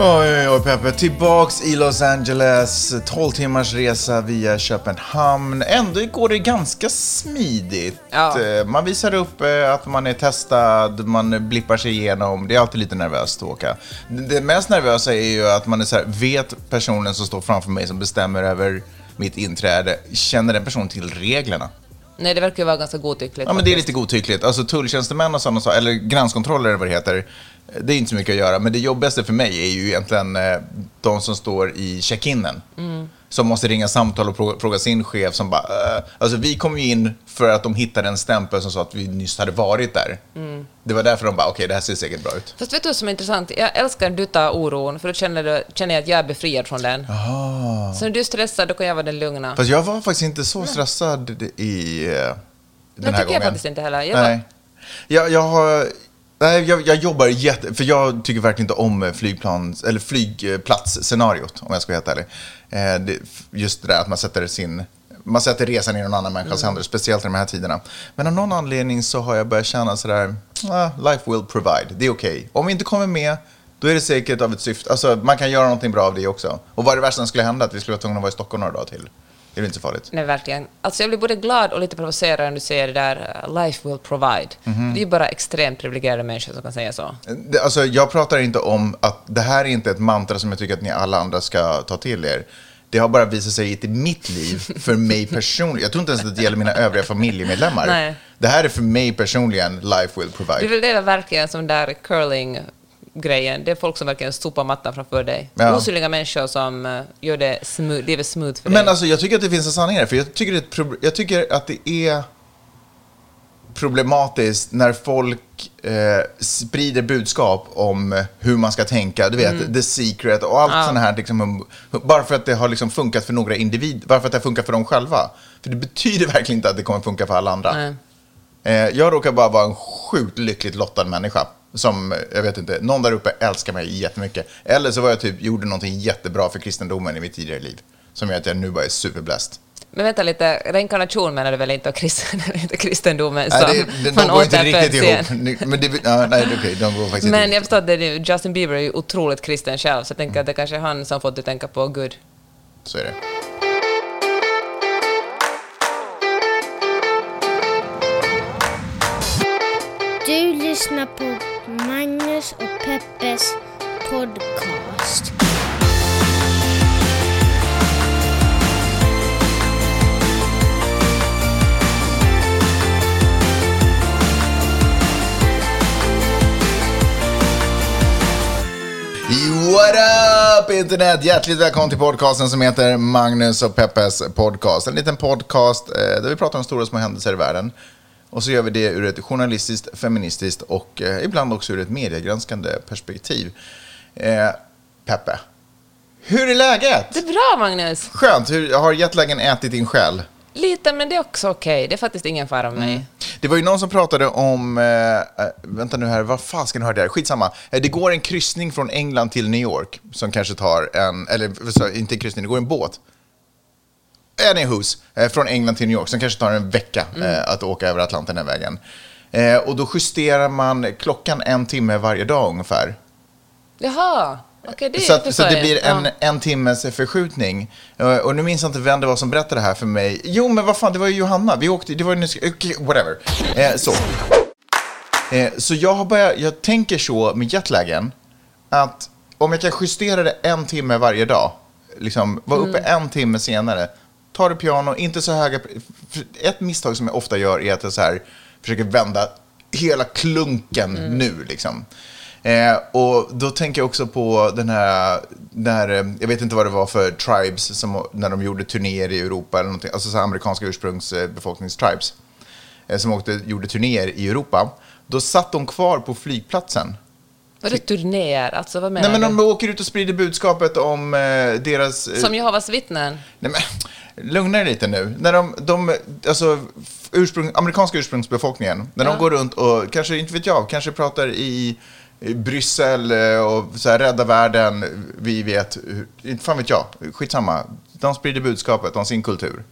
Oj, oj, oj, Peppe. Tillbaks i Los Angeles. 12 timmars resa via Köpenhamn. Ändå går det ganska smidigt. Ja. Eh, Man visar upp eh, att man är testad, man blippar sig igenom. Det är alltid lite nervöst att åka. Det mest nervösa är ju att man är så här, vet personen som står framför mig som bestämmer över mitt inträde, känner den personen till reglerna? Nej, det verkar ju vara ganska godtyckligt. Ja, men det är lite godtyckligt. Alltså tulltjänstemän och sådana saker, eller gränskontroller eller vad det heter, det är inte så mycket att göra. Men det jobbigaste för mig är ju egentligen eh, de som står i check-inen. Som måste ringa samtal och fråga, sin chef som bara, eh, alltså vi kom ju in för att de hittade en stämpel som sa att vi nyss hade varit där. Det var därför de bara, okej det här ser säkert bra ut. Fast vet du vad som är intressant? Jag älskar när du tar oron, för då känner, du, känner jag att jag är befriad från den. Så när du är stressad, då kan jag vara den lugna. Fast jag var faktiskt inte så stressad i eh, den det här tycker gången. jag faktiskt inte heller. Jag Nej. Jag, jag har... Nej, jag, jag jobbar jätte... För jag tycker verkligen inte om flygplans, eller flygplatsscenariot, om jag ska vara helt ärlig. Eh, det, just det där att man sätter sin... Man sätter resan i någon annan människas händer, speciellt i de här tiderna. Men av någon anledning så har jag börjat känna sådär, ah, life will provide, det är okej. Om vi inte kommer med, då är det säkert av ett syfte. Alltså, man kan göra någonting bra av det också. Och vad är det värsta som skulle hända? Att vi skulle vara tvungna att vara i Stockholm några dagar till? Det är inte så farligt. Nej, verkligen. Alltså jag blir både glad och lite provocerad när du säger det där uh, “life will provide”. Mhm. Det är ju bara extremt privilegierade människor som kan säga så. Det, alltså, jag pratar inte om att det här är inte ett mantra som jag tycker att ni alla andra ska ta till er. Det har bara visat sig i mitt liv, för mig personligen. Jag tror inte ens att det gäller mina övriga familjemedlemmar. Nej. Det här är för mig personligen, life will Det är provide. väl det verkligen som där curling-grejen. Det är folk som verkligen sopar mattan framför dig. Ja. Osynliga människor som uh, gör det smooth, livet smooth för dig. Men alltså, jag tycker att det finns en sanning här, för jag tycker, det jag tycker att det är problematiskt när folk eh, sprider budskap om hur man ska tänka, du vet, the secret och allt sånt här. Liksom, om- bara för att det har liksom funkat för några individer, bara för att det har funkat för dem själva. För det betyder verkligen inte att det kommer funka för alla andra. Nej. Eh, jag råkar bara vara en sjukt lyckligt lottad människa. Som, jag vet inte, någon där uppe älskar mig jättemycket. Eller så var jag typ, gjorde någonting jättebra för kristendomen i mitt tidigare liv. Som gör att jag nu bara är superblessed. Men vänta lite, reinkarnation menar du väl inte och kristen, inte kristendomen som Nej, det, de man går inte riktigt ihop. Men det, ja, nej, okej, de går faktiskt Men jag förstår att det är, Justin Bieber är ju otroligt kristen själv, så jag tänker att det kanske är han som fått dig tänka på Gud. Så är det. Du lyssnar på Magnus och Peppes podcast. What up internet! Hjärtligt välkommen till podcasten som heter Magnus och Peppes podcast. En liten podcast eh, där vi pratar om stora och små händelser i världen. Och så gör vi det ur ett journalistiskt, feministiskt och eh, ibland också ur ett mediegranskande perspektiv. Eh, Peppe, hur är läget? Det är bra, Magnus! Skönt, hur har jetlagen ätit din själ? Lite, men det är också okej. Det är faktiskt ingen fara med mig. Det var ju någon som pratade om, eh, eh, vänta nu här, vad höra det här? Skitsamma. Eh, det går en kryssning från England till New York som kanske tar en, eller inte en kryssning, det går en båt. Anywho's, eh, från England till New York som kanske tar en vecka eh, att åka över Atlanten den vägen. Eh, och då justerar man klockan en timme varje dag ungefär. Jaha, okej, det Så, att, så det blir en, Ja. en timmes förskjutning. Eh, Och nu minns jag inte vem det var som berättade det här för mig. Jo, men vad fan, det var ju Johanna. Vi åkte, det var ju, okay, whatever. Eh, så. Eh, så jag har börjat, jag tänker så med jetlagen, att om jag kan justera det en timme varje dag, liksom vara uppe en timme senare, ta det piano, inte så höga... Ett misstag som jag ofta gör är att jag så här försöker vända hela klunken nu, liksom. Eh, och då tänker jag också på den här, när, eh, jag vet inte vad det var för tribes, som, när de gjorde turnéer i Europa, eller någonting, alltså så amerikanska ursprungsbefolkningstribes, eh, som åkte, gjorde turnéer i Europa. Då satt de kvar på flygplatsen. Vadå turnéer? Alltså, vad menar Nej, men du? de åker ut och sprider budskapet om eh, deras... eh, Som Jehovas vittnen? Nej, men, lugna dig lite nu. När de, de alltså, ursprung, amerikanska ursprungsbefolkningen, när de går runt och kanske, inte vet jag, kanske pratar i i Bryssel eh, och så här, rädda världen, vi vet, hur- inte fan vet jag, skitsamma. De sprider budskapet om sin kultur.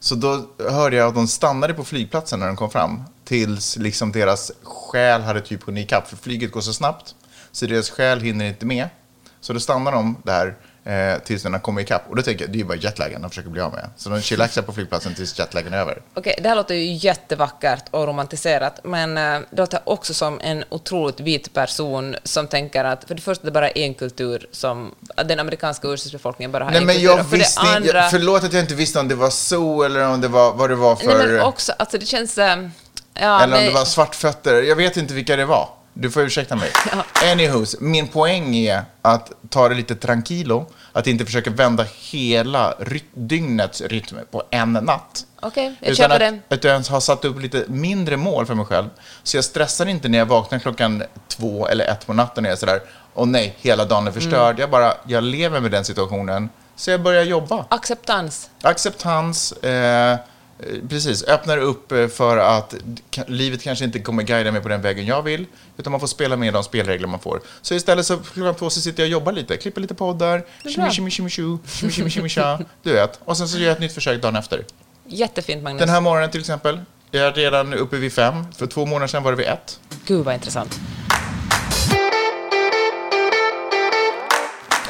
Så då hörde jag att de stannade på flygplatsen när de kom fram. Tills liksom deras själ hade typ hunnit ikapp. För flyget går så snabbt. Så deras själ hinner inte med. Så då stannar de där eh, tills den har kommit ikapp. Och då tänker jag, det är ju bara jetlagen de försöker bli av med. Så de chillaxar på flygplatsen tills jetlagen är över. Okej, det här låter ju jättevackert och romantiserat, men eh, det låter också som en otroligt vit person som tänker att för det första det är bara en kultur som den amerikanska ursprungsbefolkningen bara har Nej en men kultur. jag för visste andra, jag, förlåt att jag inte visste om det var så eller om det var vad det var för... Nej, men också, alltså det känns... Ja, Eller om det var svartfötter. Jag vet inte vilka det var. Du får ursäkta mig. Anywhos, min poäng är att ta det lite tranquilo. Att inte försöka vända hela ry- dygnets rytm på en natt. Okej, jag Utan köper att, det. att jag har satt upp lite mindre mål för mig själv. Så jag stressar inte när jag vaknar klockan två eller ett på natten och är sådär, åh nej, hela dagen är förstörd. Mm. Jag bara, jag lever med den situationen. Så jag börjar jobba. Acceptans. Acceptans, eh, precis, öppnar upp eh, för att livet kanske inte kommer guida mig på den vägen jag vill, utan man får spela med de spelregler man får. Så istället så klockan två så sitter jag och jobbar lite, klipper lite poddar, tja, du vet. Och sen så gör jag ett nytt försök dagen efter. Jättefint, Magnus. Den här morgonen till exempel, jag är redan uppe vid fem, för två månader sedan var det vid ett. Gud, vad intressant.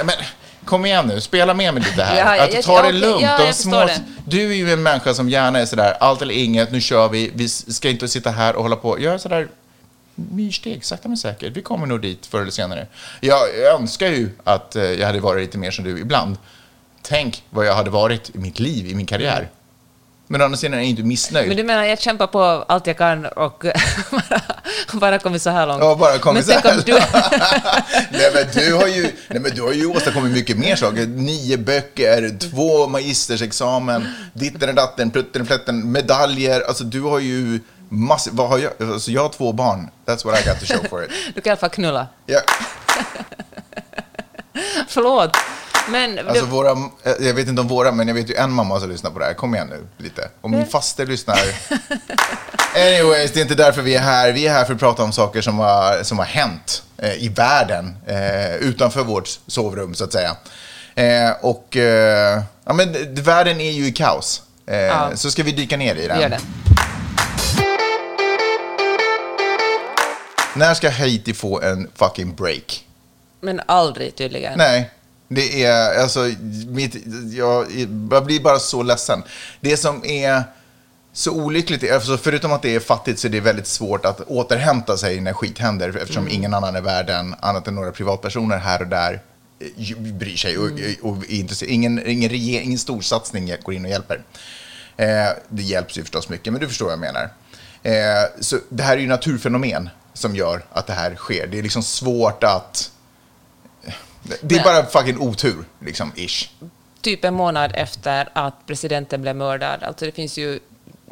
Men, kom igen nu, spela med mig lite här. Ja, jag- att jag- ta det okej, lugnt. ja, de jag små, det. Du är ju en människa som gärna är sådär, allt eller inget, nu kör vi, vi ska inte sitta här och hålla på. Jag är sådär, myrsteg, sakta men säkert. Vi kommer nog dit förr eller senare. Jag, jag önskar ju att eh, jag hade varit lite mer som du ibland. Tänk vad jag hade varit i mitt liv, i min karriär. Men å andra sidan är jag inte missnöjd. Men du menar, jag kämpar på allt jag kan och bara, bara kommit så här långt. Ja, bara kommit Men så här. du... nej, men du har ju, nej, men du har ju åstadkommit mycket mer saker. Nio böcker, två magistersexamen, ditten och datten, plutten och plätten, medaljer. Alltså du har ju massor. Vad har jag? Alltså, jag har två barn. That's what I got to show for it. Du kan i alla fall knulla. Ja, Förlåt. Men alltså det, våra, eh, jag vet inte om våra, men jag vet ju en mamma som lyssnar på det här. Kom igen nu, lite. Och min faster lyssnar. Anyways, det är inte därför vi är här. Vi är här för att prata om saker som har, som har hänt eh, i världen, eh, utanför vårt sovrum, så att säga. Eh, och eh, ja, men världen är ju i kaos. Eh, Ja. Så ska vi dyka ner i den. gör det. När ska Haiti få en fucking break? Men aldrig tydligen. Nej, det är alltså, mitt, jag, jag blir bara så ledsen. Det som är så olyckligt, alltså förutom att det är fattigt så är det väldigt svårt att återhämta sig när skit händer eftersom ingen annan i världen, annat än några privatpersoner här och där, eh, bryr sig och, och är intresserad. Ingen, ingen, ingen storsatsning går in och hjälper. Eh, det hjälps ju förstås mycket, men du förstår vad jag menar. Eh, så det här är ju naturfenomen som gör att det här sker. Det är liksom svårt att... Det är Men- bara fucking otur, liksom, ish. Typ en månad efter att presidenten blev mördad. Alltså det finns ju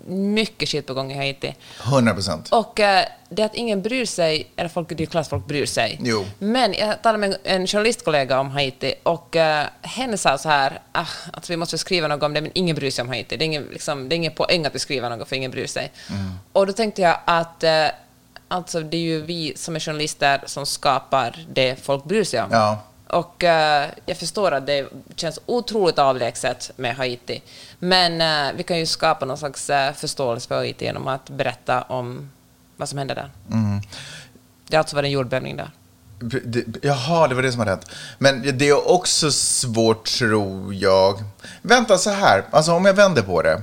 mycket skit på gång i Haiti. 100 procent. Och eh, det att ingen bryr sig, eller folk, det är klart folk bryr sig. Jo. Men jag talade med en, journalistkollega om Haiti och eh, henne sa så här, ah, att vi måste skriva något om det, men ingen bryr sig om Haiti. Det är ingen, liksom, det är ingen poäng att vi skriver något, för ingen bryr sig. Mm. Och då tänkte jag att eh, alltså, det är ju vi som är journalister som skapar det folk bryr sig om. Ja. Och eh, jag förstår att det känns otroligt avlägset med Haiti. Men eh, vi kan ju skapa någon slags eh, förståelse för Haiti genom att berätta om vad som hände där. Mm. Det har alltså varit en jordbävning där. Jaha, det var det som hade hänt. Men det är också svårt, tror jag. Vänta, så här. Alltså, om jag vänder på det.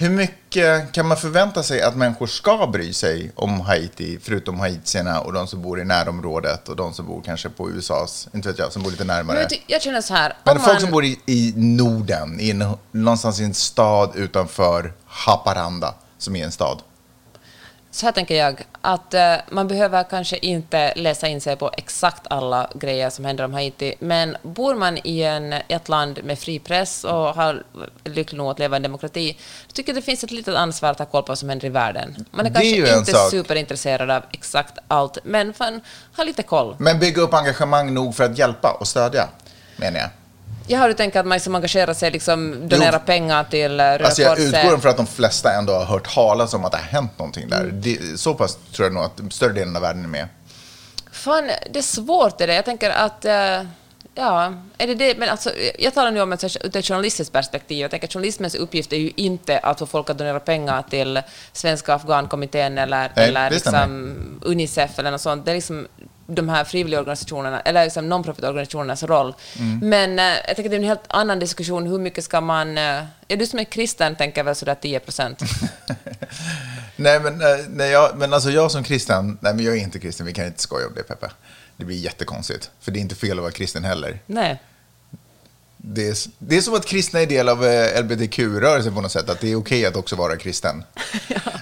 Hur mycket kan man förvänta sig att människor ska bry sig om Haiti, förutom haitierna och de som bor i närområdet och de som bor kanske på USAs, inte vet jag, som bor lite närmare. jag känner så här, Men om folk man, som bor i, i Norden, i en, någonstans i en stad utanför Haparanda, som är en stad. Så här tänker jag, att eh, man behöver kanske inte läsa in sig på exakt alla grejer som händer om Haiti, men bor man i en, ett land med fri press och har lycklig nog att leva i en demokrati, då tycker jag det finns ett litet ansvar att ha koll på vad som händer i världen. Man är Det kanske inte sak. superintresserad av exakt allt, men fan, ha lite koll. Men bygga upp engagemang nog för att hjälpa och stödja, menar jag. Jag har tänkt att man som engagerar sig, liksom donera Jo. pengar till eh, Röda Alltså jag Korset. utgår från att de flesta ändå har hört talas om att det har hänt någonting där. Mm. Det, så pass tror jag nog att större delen av världen är med. Fan, det är svårt det där. Jag tänker att... eh, Ja, är det det? Men alltså, jag talar nu om ett, ett journalistiskt perspektiv. Jag tänker att journalismens uppgift är ju inte att få folk att donera pengar till Svenska Afghankommittén eller, Nej, eller liksom Unicef eller något sånt. Det är liksom de här frivilligorganisationerna, eller liksom non-profit-organisationernas roll. Mm. Men eh, jag tänker att det är en helt annan diskussion. Hur mycket ska man... eh, ja, du som är kristen tänker väl sådär 10 procent. Nej, men, eh, nej, jag, men alltså jag som kristen, nej men jag är inte kristen, vi kan inte skoja om det Peppe. Det blir jättekonstigt, för det är inte fel att vara kristen heller. Nej. Det är, det är som att kristna är del av eh, LGBTQ-rörelsen på något sätt, att det är okej att också vara kristen.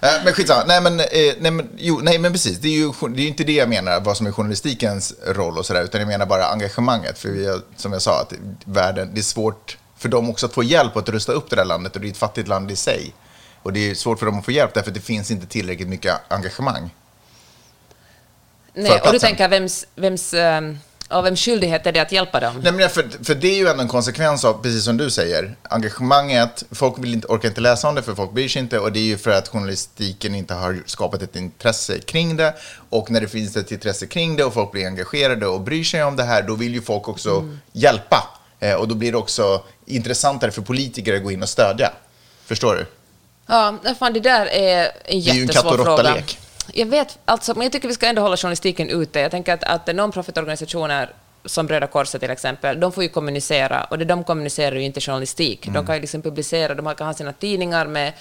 Eh, Men skitsamma, nej men, eh, nej, men, jo, nej men precis, det är ju det är inte det jag menar, vad som är journalistikens roll och sådär, utan jag menar bara engagemanget. För vi som jag sa, att världen, det är svårt för dem också att få hjälp att rusta upp det där landet, och det är ett fattigt land i sig. Och det är svårt för dem att få hjälp därför att det finns inte tillräckligt mycket engagemang. Nej, och du tänker vems, vems, eh, ja, vems skyldighet är det att hjälpa dem? Nej, men för, för det är ju ändå en konsekvens av, precis som du säger, engagemanget. Folk vill inte, orkar inte läsa om det för folk bryr sig inte och det är ju för att journalistiken inte har skapat ett intresse kring det. Och när det finns ett intresse kring det och folk blir engagerade och bryr sig om det här, då vill ju folk också hjälpa. Eh, och då blir det också intressantare för politiker att gå in och stödja. Förstår du? Ja, fan, det där är en är ju en katt jättesvår och fråga. råtta-lek. Jag vet, alltså, men jag tycker vi ska ändå hålla journalistiken ute. Jag tänker att, att non-profit-organisationer som Röda Korset till exempel, de får ju kommunicera och det de kommunicerar är ju inte journalistik. Mm. De kan ju liksom publicera, de kan ha sina tidningar med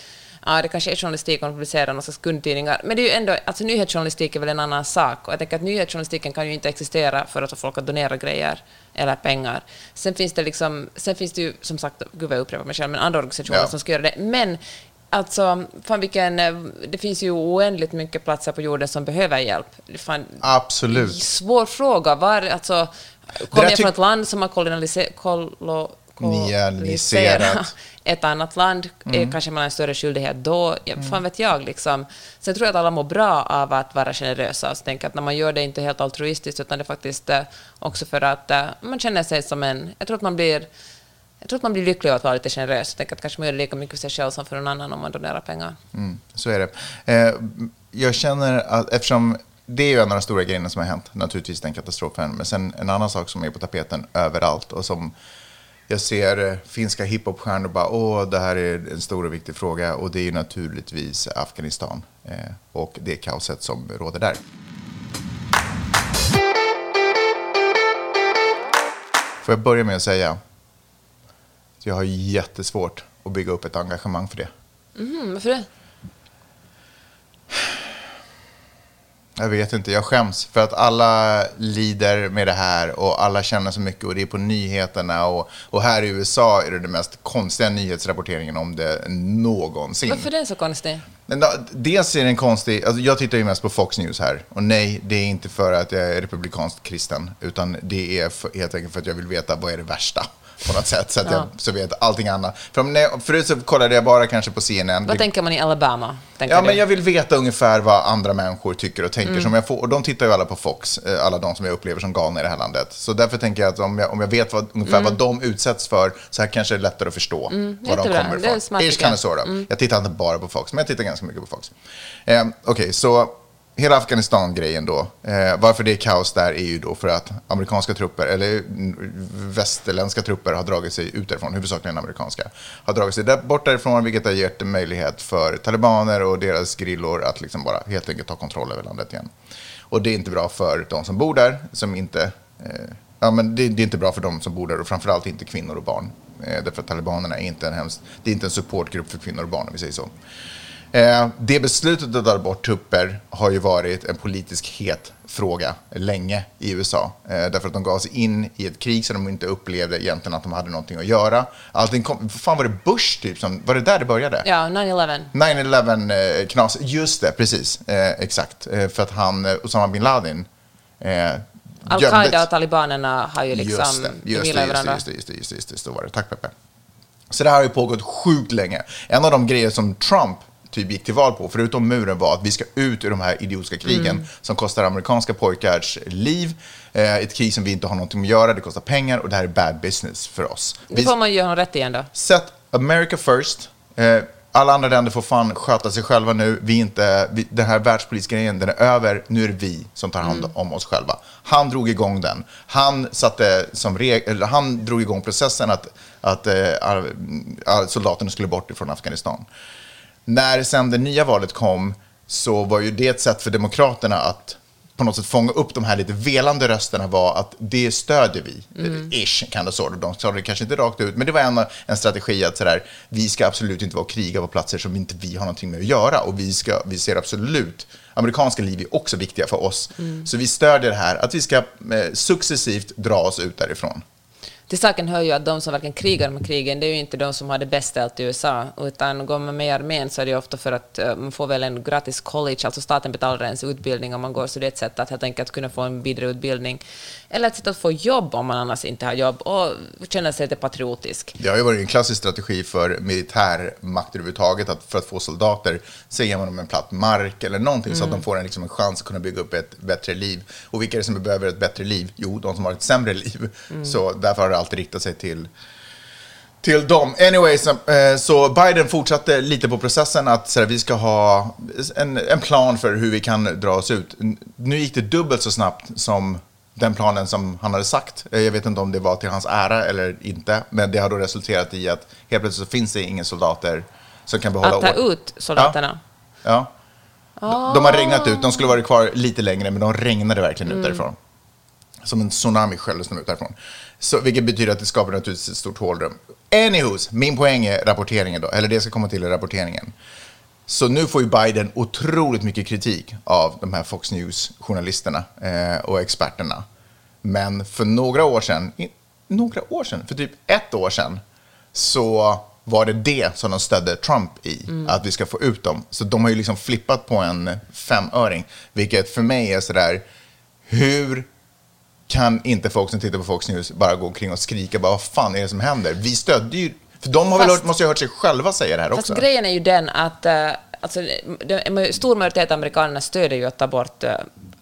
Ja, det kanske är journalistik om de publicerar någon slags kundtidningar, men det är ju ändå, alltså nyhetsjournalistik är väl en annan sak. Och jag tänker att nyhetsjournalistiken kan ju inte existera för att folk att donera grejer eller pengar. Sen finns det liksom, sen finns det ju, som sagt, gud vad jag upprepar mig själv, men andra organisationer Ja. som ska göra det. Men Alltså, fan vilken, eh, det finns ju oändligt mycket platser på jorden som behöver hjälp. Fan, Absolut. svår fråga. Var, alltså, kommer jag från ett land som har kolonialiserat, kolo, Nianiserat. ett annat land, mm. kanske man har en större skyldighet då. Ja, Fan vet jag. Liksom. Sen tror jag att alla mår bra av att vara generösa. Så tänker att när man gör det inte helt altruistiskt, utan det är faktiskt eh, också för att eh, man känner sig som en... Jag tror att man blir... Jag tror att man blir lycklig av att vara lite generös. Jag tänker att kanske man gör det lika mycket för sig själv som för någon annan om man donerar pengar. Mm, så är det. Eh, jag känner att eftersom det är ju en av de stora grejerna som har hänt, naturligtvis den katastrofen, men sen en annan sak som är på tapeten överallt och som jag ser finska hiphopstjärnor bara, åh, det här är en stor och viktig fråga och det är ju naturligtvis Afghanistan eh, och det kaoset som råder där. Får jag börja med att säga att jag har jättesvårt att bygga upp ett engagemang för det. Mm, varför det? Jag vet inte, jag skäms för att alla lider med det här och alla känner så mycket och det är på nyheterna och, och här i USA är det den mest konstiga nyhetsrapporteringen om det någonsin. Varför är den så konstig? Men då, dels är den konstig, alltså jag tittar ju mest på Fox News här och nej, det är inte för att jag är republikanskt kristen utan det är för, helt enkelt för att jag vill veta vad är det värsta på något sätt så att jag så vet allting annat. För när, förut så kollade jag bara kanske på CNN. Vad tänker man i Alabama? Ja, du? men jag vill veta ungefär vad andra människor tycker och Mm. tänker. Som jag får, och de tittar ju alla på Fox, eh, alla de som jag upplever som galna i det här landet. Så därför tänker jag att om jag, om jag vet vad, ungefär vad de utsätts för, så här kanske det är lättare att förstå var de Mm. kommer ifrån. Ish. Mm. kind of sort of. Jag tittar inte bara på Fox, men jag tittar ganska mycket på Fox. Eh, Okej, så hela Afghanistan-grejen då. Eh, varför det är kaos där är ju då för att amerikanska trupper, eller västerländska trupper har dragit sig ut därifrån, huvudsakligen amerikanska, har dragit sig där, bort därifrån, vilket har gett möjlighet för talibaner och deras grillor att liksom bara helt enkelt ta kontroll över landet igen. Och det är inte bra för de som bor där, som inte... Eh, ja, men det, det är inte bra för de som bor där och framförallt inte kvinnor och barn. Eh, därför att talibanerna är inte en hemskt, det är inte en supportgrupp för kvinnor och barn, om vi säger så. Eh, det beslutet att dra bort trupper har ju varit en politisk het fråga länge i USA. Eh, därför att de gav sig in i ett krig som de inte upplevde egentligen att de hade någonting att göra. Allting kom, fan var det Bush typ som, var det där det började? Ja, 9-11. 9-11 eh, knas, just det, precis, eh, exakt. Eh, för att han, Osama bin Laden, Al-Qaida och talibanerna har ju liksom... Just det, de just det, gillar just det, varandra. just det, just det, just det, just det, så var det. Tack Peppe. Så det här har ju pågått sjukt länge. En av de grejer som Trump typ gick till val på, förutom muren, var att vi ska ut ur de här idiotiska krigen Mm. som kostar amerikanska pojkars liv. Eh, ett krig som vi inte har någonting att göra, det kostar pengar och det här är bad business för oss. Vi- får man ju göra rätt igen då. Sätt America first. Eh, alla andra länder får fan sköta sig själva nu. Vi inte, vi, den här världspolitiska grejen, den är över. Nu är det vi som tar hand om oss själva. Han drog igång den. Han, satte som reg, eller han drog igång processen att, att eh, ar- ar- soldaterna skulle bort ifrån Afghanistan. När sen det nya valet kom så var ju det ett sätt för Demokraterna att på något sätt fånga upp de här lite velande rösterna var att det stödjer vi. Ish, kind of sort of. De sa det kanske inte rakt ut, men det var en, en strategi att sådär, vi ska absolut inte vara och kriga på platser som inte vi har någonting med att göra. Och vi, ska, vi ser absolut, amerikanska liv är också viktiga för oss. Så vi stödjer det här, att vi ska eh, successivt dra oss ut därifrån. Till saken hör ju att de som verkligen krigar med krigen, det är ju inte de som har det bäst ställt i USA, utan går man med i armén så är det ju ofta för att eh, man får väl en gratis college, alltså staten betalar ens utbildning om man går, så det är ett sätt att helt enkelt kunna få en vidareutbildning, eller ett sätt att få jobb om man annars inte har jobb, och känna sig lite patriotisk. Det har ju varit en klassisk strategi för militärmakt överhuvudtaget, att för att få soldater så ger man dem en platt mark eller någonting så att de får en, liksom, en chans att kunna bygga upp ett bättre liv. Och vilka är det som behöver ett bättre liv? Jo, de som har ett sämre liv. Så därför har det alltid riktat sig till till dem. Anyway, så, eh, så Biden fortsatte lite på processen att så här, vi ska ha en, en plan för hur vi kan dra oss ut. Nu gick det dubbelt så snabbt som den planen som han hade sagt. Eh, Jag vet inte om det var till hans ära eller inte, men det har då resulterat i att helt plötsligt så finns det inga soldater som kan behålla Att ta ut soldaterna. Ja. De, de har regnat ut, de skulle varit kvar lite längre, men de regnade verkligen Mm. ut därifrån. Som en tsunami skälldes de ut därifrån. Så, vilket betyder att det skapar naturligtvis ett stort hålrum. Anywhos, min poäng är rapporteringen då, eller det jag ska komma till är rapporteringen. Så nu får ju Biden otroligt mycket kritik av de här Fox News-journalisterna eh, och experterna. Men för några år sedan, några år sedan, för typ ett år sedan, så var det det som de stödde Trump i, att vi ska få ut dem. Så de har ju liksom flippat på en femöring, vilket för mig är sådär, hur kan inte folk som tittar på Fox News bara gå omkring och skrika bara vad fan är det som händer? Vi stödde ju, för de har väl Fast- hört, måste ju ha hört sig själva säga det här Fast också. grejen är ju den att uh, alltså, en stor majoritet av amerikanerna stöder ju att ta bort uh,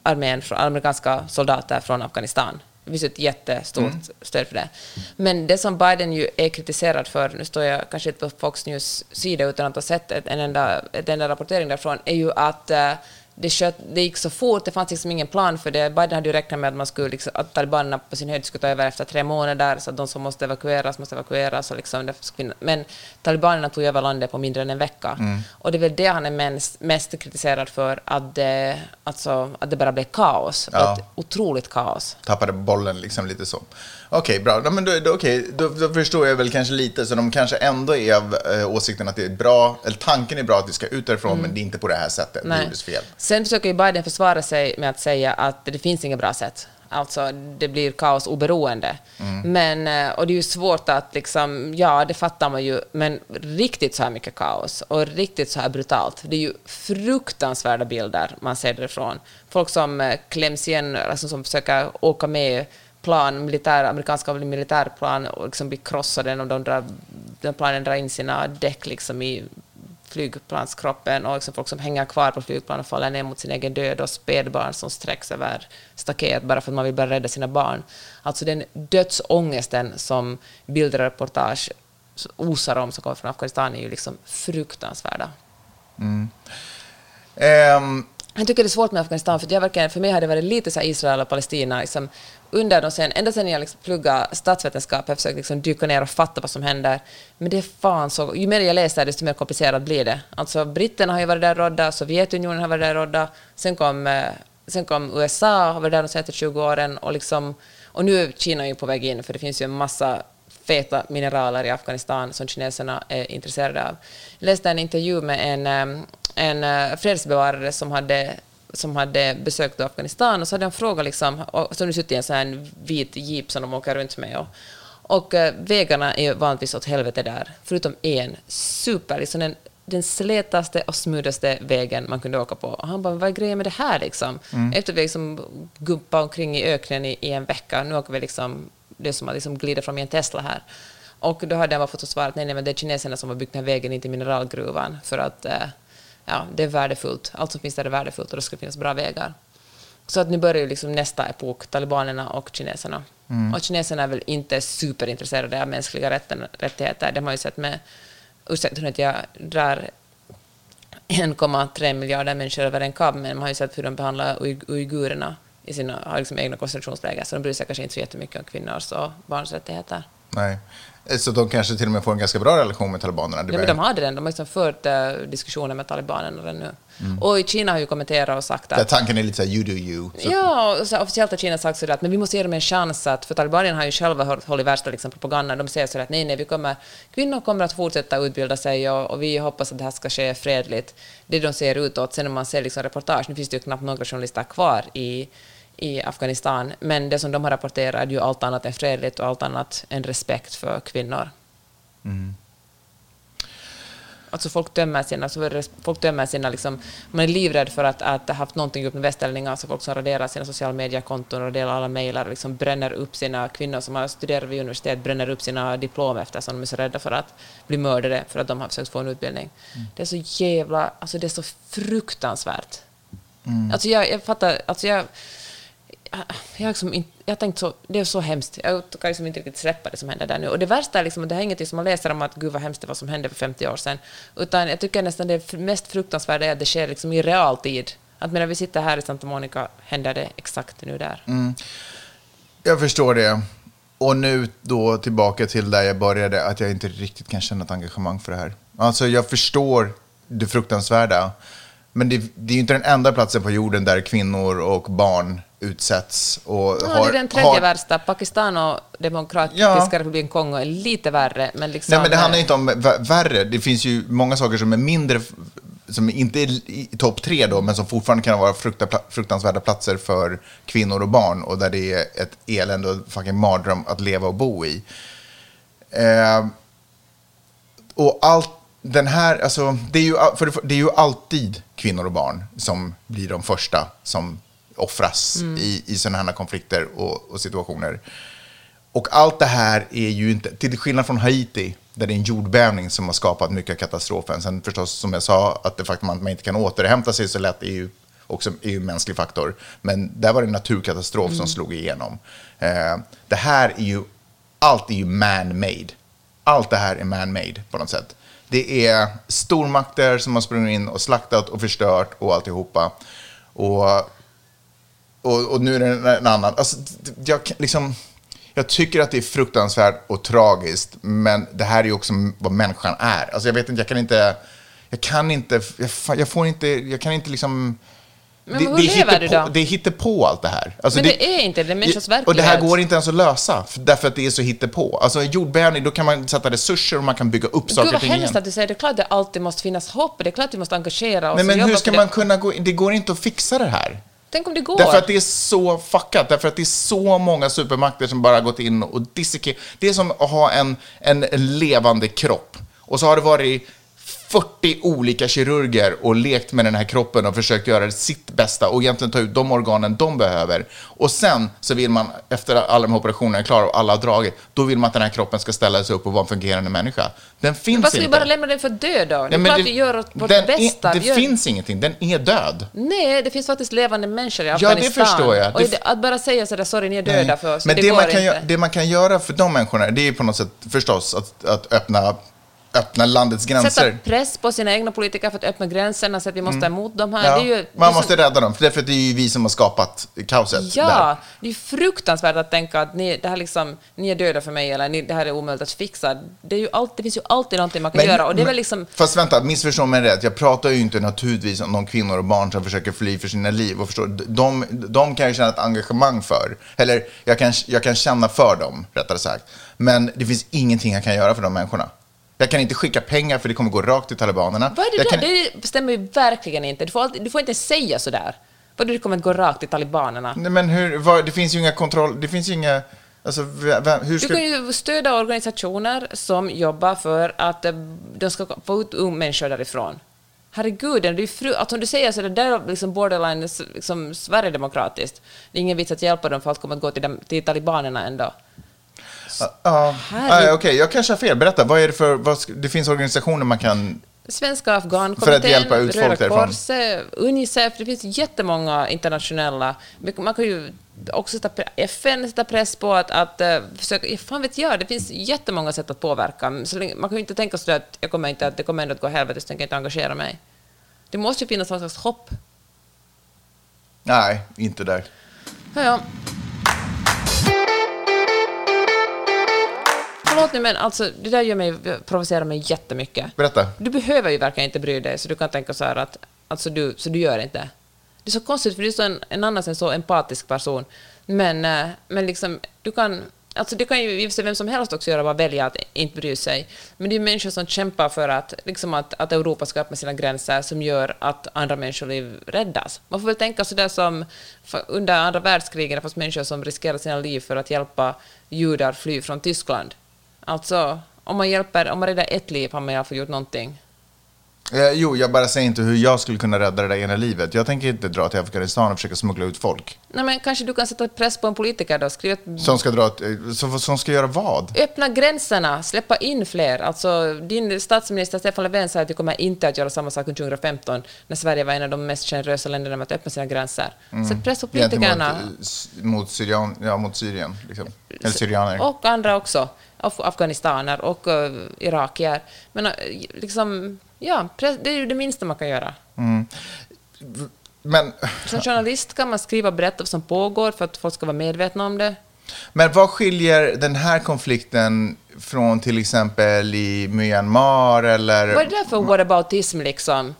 armén, från, amerikanska soldater från Afghanistan. Det finns ett jättestort Mm. stöd för det. Men det som Biden ju är kritiserad för, nu står jag kanske inte på Fox News sida utan att ha sett ett, en enda, ett enda rapportering därifrån, är ju att uh, det, kött, det gick så fort, det fanns liksom ingen plan för det. Biden hade ju räknat med att, man skulle, liksom, att talibanerna på sin höjd skulle ta över efter tre månader, så att de som måste evakueras måste evakueras. Och liksom, det men talibanerna tog över landet på mindre än en vecka. Och det är väl det han är mest, mest kritiserad för, att det, alltså, att det bara blev kaos. Ja. Ett otroligt kaos. tappade bollen liksom lite så. Okej, bra. Ja, men då, då, okej, då, då förstår jag väl kanske lite, så de kanske ändå är av eh, åsikten att det är bra, eller tanken är bra att vi ska ut därifrån, men det är inte på det här sättet. Det Nej. gjordes fel. Sen försöker ju Biden försvara sig med att säga att det finns inget bra sätt. Alltså, det blir kaos oberoende. Men, eh, och det är ju svårt att liksom, ja, det fattar man ju, men riktigt så här mycket kaos och riktigt så här brutalt. Det är ju fruktansvärda bilder man ser därifrån. Folk som eh, kläms igen, alltså som försöker åka med plan, militär, amerikanska militärplan och liksom blir krossade och de drar, den planen drar in sina däck liksom i flygplanskroppen och liksom folk som hänger kvar på flygplan och faller ner mot sin egen död och spädbarn som sträcks över staket bara för att man vill bara rädda sina barn. Alltså den dödsångesten som bilder och reportage osar om som kommer från Afghanistan är ju liksom fruktansvärda. Ehm, Jag tycker det är svårt med Afghanistan, för, jag verkligen, för mig har det varit lite så här Israel och Palestina. Liksom, under de sen, ända sedan jag liksom pluggade statsvetenskap har jag försökt liksom dyka ner och fatta vad som händer. Men det är fan så... Ju mer jag läser, desto mer komplicerat blir det. Alltså, britterna har ju varit där rådda, Sovjetunionen har varit där rådda, sen kom, eh, sen kom USA, har varit där de senaste 20 åren, och, liksom, och nu är Kina ju på väg in, för det finns ju en massa feta mineraler i Afghanistan som kineserna är intresserade av. Jag läste en intervju med en, eh, en eh, fredsbevarare som hade, som hade besökt Afghanistan och så hade han frågat, liksom, och, så de suttit i en sån här vit jeep som de åker runt med. Och, och eh, vägarna är ju vanligtvis åt helvete där, förutom en super, liksom den, den slätaste och smoothaste vägen man kunde åka på. Och han bara, vad är grejen med det här liksom? Efter att vi liksom guppade omkring i öknen i, i en vecka, nu åker vi liksom, det är som att liksom glida fram i en Tesla här. Och då hade han bara fått svaret att nej, nej, men det är kineserna som har byggt den här vägen in till mineralgruvan för att eh, ja, det är värdefullt. Allt som finns där är värdefullt och då ska det finnas bra vägar. Så att nu börjar ju liksom nästa epok, talibanerna och kineserna. Och kineserna är väl inte superintresserade av mänskliga rätten, rättigheter. De har ju sett med ursäkta hur jag drar 1,3 miljarder människor över en kam, men man har ju sett hur de behandlar uig- uigurerna i sina har liksom egna koncentrationsläger, så de bryr sig kanske inte så jättemycket om kvinnors och barns rättigheter. Nej. Så de kanske till och med får en ganska bra relation med talibanerna. Ja, men de hade den. De har liksom fört eh, diskussioner med talibanerna redan nu. Och i Kina har ju kommenterat och sagt Där att... tanken är lite så här, you do you. Så, Ja, och så officiellt har Kina sagt sådär att men vi måste ge dem en chans att, för talibanerna har ju själva hållit- hållit värsta liksom, propagandan. De säger sådär att nej, nej, vi kommer, kvinnor kommer att fortsätta utbilda sig och, och vi hoppas att det här ska ske fredligt. Det de ser utåt. Sen när man ser liksom reportage, nu finns det ju knappt några journalister kvar i, i Afghanistan, men det som de har rapporterat är ju allt annat än fredligt och allt annat än respekt för kvinnor. Alltså folk dömer sina, alltså folk dömer sina liksom, man är livrädd för att, att ha haft någonting upp med västerlänningar, alltså folk som raderar sina sociala mediekonton och raderar alla mejlar, liksom bränner upp sina kvinnor som har studerat vid universitet, bränner upp sina diplom eftersom de är så rädda för att bli mördade för att de har försökt få en utbildning. Det är så jävla, alltså det är så fruktansvärt. Alltså jag, jag fattar, alltså jag, Äh, jag, har liksom inte, jag tänkte tänkt så, det är så hemskt. Jag kan liksom inte riktigt släppa det som händer där nu. Och det värsta är liksom att det här är ingenting som man läser om att gud vad hemskt det var som hände för 50 år sedan. Utan jag tycker nästan det mest fruktansvärda är att det sker liksom i realtid. Att medan vi sitter här i Santa Monica händer det exakt nu där. Mm. Jag förstår det. Och nu då tillbaka till där jag började, att jag inte riktigt kan känna ett engagemang för det här. Alltså jag förstår det fruktansvärda, men det, det är ju inte den enda platsen på jorden där kvinnor och barn utsätts. Och Ja, har, det är den tredje har, värsta. Pakistan och Demokratiska Ja. republiken Kongo är lite värre, men liksom... Nej, men det handlar inte om vä- värre. Det finns ju många saker som är mindre, som inte är i topp tre då, men som fortfarande kan vara frukta, fruktansvärda platser för kvinnor och barn och där det är ett elände och fucking mardröm att leva och bo i. Eh, och allt den här, alltså, det är, ju, för det, är ju alltid kvinnor och barn som blir de första som offras i, i sådana här konflikter och, och situationer. Och allt det här är ju inte, till skillnad från Haiti, där det är en jordbävning som har skapat mycket av katastrofen. Sen förstås, som jag sa, att det faktum att man inte kan återhämta sig så lätt är ju också är ju en mänsklig faktor. Men där var det en naturkatastrof som slog igenom. Eh, det här är ju, allt är ju man-made. Allt det här är man-made på något sätt. Det är stormakter som har sprungit in och slaktat och förstört och alltihopa. Och och, och nu är det en, annan. Alltså, jag, liksom, jag tycker att det är fruktansvärt och tragiskt, men det här är ju också vad människan är. Alltså, jag vet inte, jag kan inte... Jag kan inte... Jag, jag får inte... Jag kan inte liksom... Men hur lever du på, då? det hittar på allt det här. Alltså, Men det är inte, det är människors Och det här verklighet. går inte ens att lösa, för, därför att det är så hittepå. Alltså en jordbävning, då kan man sätta resurser och man kan bygga upp saker Gud och vad ting hemskt igen. att du säger det. är klart det alltid måste finnas hopp. Det är klart att vi måste engagera oss Nej, men hur ska man det. kunna gå? Det går inte att fixa det här. Tänk om det går. Därför att det är så fuckat, därför att det är så många supermakter som bara har gått in och dissekerat. Det är som att ha en, en, en levande kropp. Och så har det varit 40 olika kirurger och lekt med den här kroppen och försökt göra sitt bästa och egentligen ta ut de organen de behöver. Och sen så vill man, efter alla de här operationerna är klara och alla har dragit, då vill man att den här kroppen ska ställa sig upp och vara en fungerande människa. Den finns Varför ska vi inte. bara lämna den för död då? Det Nej, det- vi gör vårt den bästa. Är, det gör... finns ingenting, den är död. Nej, det finns faktiskt levande människor i det Afghanistan. förstår jag. Och Det- det, att bara säga sådär, sorry, ni är döda för oss, Men det, det, man kan, inte. göra, det man kan göra för de människorna, det är på något sätt förstås att, att öppna, öppna landets gränser. Sätta press på sina egna politiker för att öppna gränserna så att vi måste ta emot de här. Mm. Ja, det är ju, det är man så- måste rädda dem, för därför att det är ju vi som har skapat kaoset. Ja, där. det är fruktansvärt att tänka att ni, det här liksom, ni är döda för mig eller ni, det här är omöjligt att fixa. Det, är ju alltid, det finns ju alltid någonting man kan göra och det är väl liksom... Fast vänta, missförstå mig rätt. Jag pratar ju inte naturligtvis om de kvinnor och barn som försöker fly för sina liv. Och förstår, de, de kan jag känna ett engagemang för. Eller jag kan, jag kan känna för dem, rättare sagt. Men det finns ingenting jag kan göra för de människorna. Jag kan inte skicka pengar för det kommer gå rakt till talibanerna. Vad är det jag där? kan, Det stämmer ju verkligen inte. Du får, alltid, du får inte säga sådär. Vad det kommer att gå rakt till talibanerna. Nej, men hur, vad, det finns ju inga kontroll, det finns ju inga, alltså vem, hur Du ska... kan ju stödja organisationer som jobbar för att eh, de ska få ut unga människor därifrån. Herregud, det är ju fru, att om du säger så det där är liksom borderline liksom Sverigedemokratiskt. Det är ingen vits att hjälpa dem för allt kommer att gå till, dem, till talibanerna ändå. Ja, ah, okej, jag kanske har fel. Berätta, vad är det för, vad, det finns organisationer man kan Svenska afghankommittén, För att hjälpa ut folk Röda. Korset, Unicef, det finns jättemånga internationella. Man kan ju också sätta, FN sätta press på att, att eh, försöka, fan vet jag, det finns jättemånga sätt att påverka. Så länge, man kan ju inte tänka sig att jag kommer inte, att det kommer ändå att gå helvete, så tänker jag inte engagera mig. Det måste ju finnas någon slags hopp. Nej, inte där. Ja, ja. Förlåt nu, men alltså, det där gör mig, provocerar mig jättemycket. Berätta. Du behöver ju verkligen inte bry dig, så du kan tänka så här att alltså du, så du gör inte. Det är så konstigt, för du är så en, en annars en så empatisk person. Men, eh, men liksom, du kan... Alltså det kan ju i vem som helst också göra, bara välja att inte bry sig. Men det är människor som kämpar för att, liksom att, att Europa ska öppna sina gränser som gör att andra människoliv räddas. Man får väl tänka sådär som för- under andra världskriget, det fanns människor som riskerade sina liv för att hjälpa judar fly från Tyskland. Alltså, om man hjälper, om man räddar ett liv har man i alla fall gjort någonting. Eh, jo, jag bara säger inte hur jag skulle kunna rädda det där ena livet. Jag tänker inte dra till Afghanistan och försöka smuggla ut folk. Nej, men kanske du kan sätta press på en politiker då, skriva ett Som ska dra till, som, som ska göra vad? Öppna gränserna, släppa in fler. Alltså, din statsminister Stefan Löfven sa att vi kommer inte att göra samma sak som 2015, när Sverige var en av de mest generösa länderna med att öppna sina gränser. Sätt press på politikerna. Gentemot eh, mot, Syrian, ja, mot Syrien. Liksom. Eller syrianer. Och andra också. Af afghanistaner och uh, irakier. Men uh, liksom, ja, det är ju det minsta man kan göra. Men, Som journalist kan man skriva och berätta vad som pågår för att folk ska vara medvetna om det. men vad skiljer den här konflikten från till exempel i Myanmar eller... Vad är det för whataboutism liksom?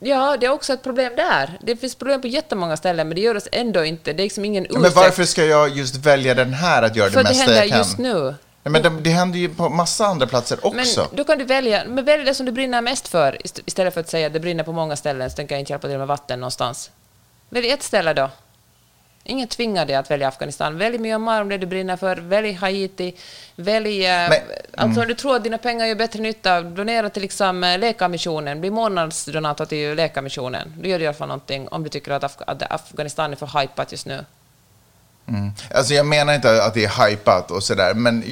Ja, det är också ett problem där. Det finns problem på jättemånga ställen, men det gör oss ändå inte. Det är liksom ingen ursäkt. Men varför ska jag just välja den här att göra För det det mesta händer jag kan? just nu. Nej, men det, det händer ju på massa andra platser Men också. då kan du välja, men välj det som du brinner mest för ist- istället för att säga att det brinner på många ställen så tänker jag inte hjälpa till med vatten någonstans. Välj ett ställe då. Ingen tvingar dig att välja Afghanistan. Välj Myanmar om det du brinner för. Välj Haiti. Välj... eh, Men- alltså om du tror att dina pengar gör bättre nytta, donera till liksom eh, Läkarmissionen. Bli månadsdonator till Läkarmissionen. Då gör du i alla fall någonting om du tycker att, Af- att Afghanistan är för hypat just nu. Alltså jag menar inte att det är hypat och sådär, men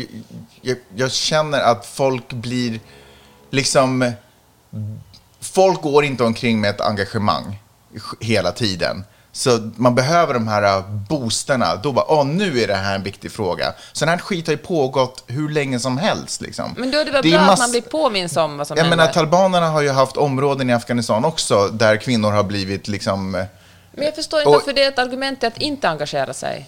jag, jag känner att folk blir liksom... Folk går inte omkring med ett engagemang hela tiden. Så man behöver de här boosterna. Då bara, åh, nu är det här en viktig fråga. Så den här skit har ju pågått hur länge som helst. Liksom. Men då är det väl är bra att man blir påminns om vad som Jag händer. menar, talibanerna har ju haft områden i Afghanistan också där kvinnor har blivit liksom... Men jag förstår inte Och- varför det är ett argument till att inte engagera sig.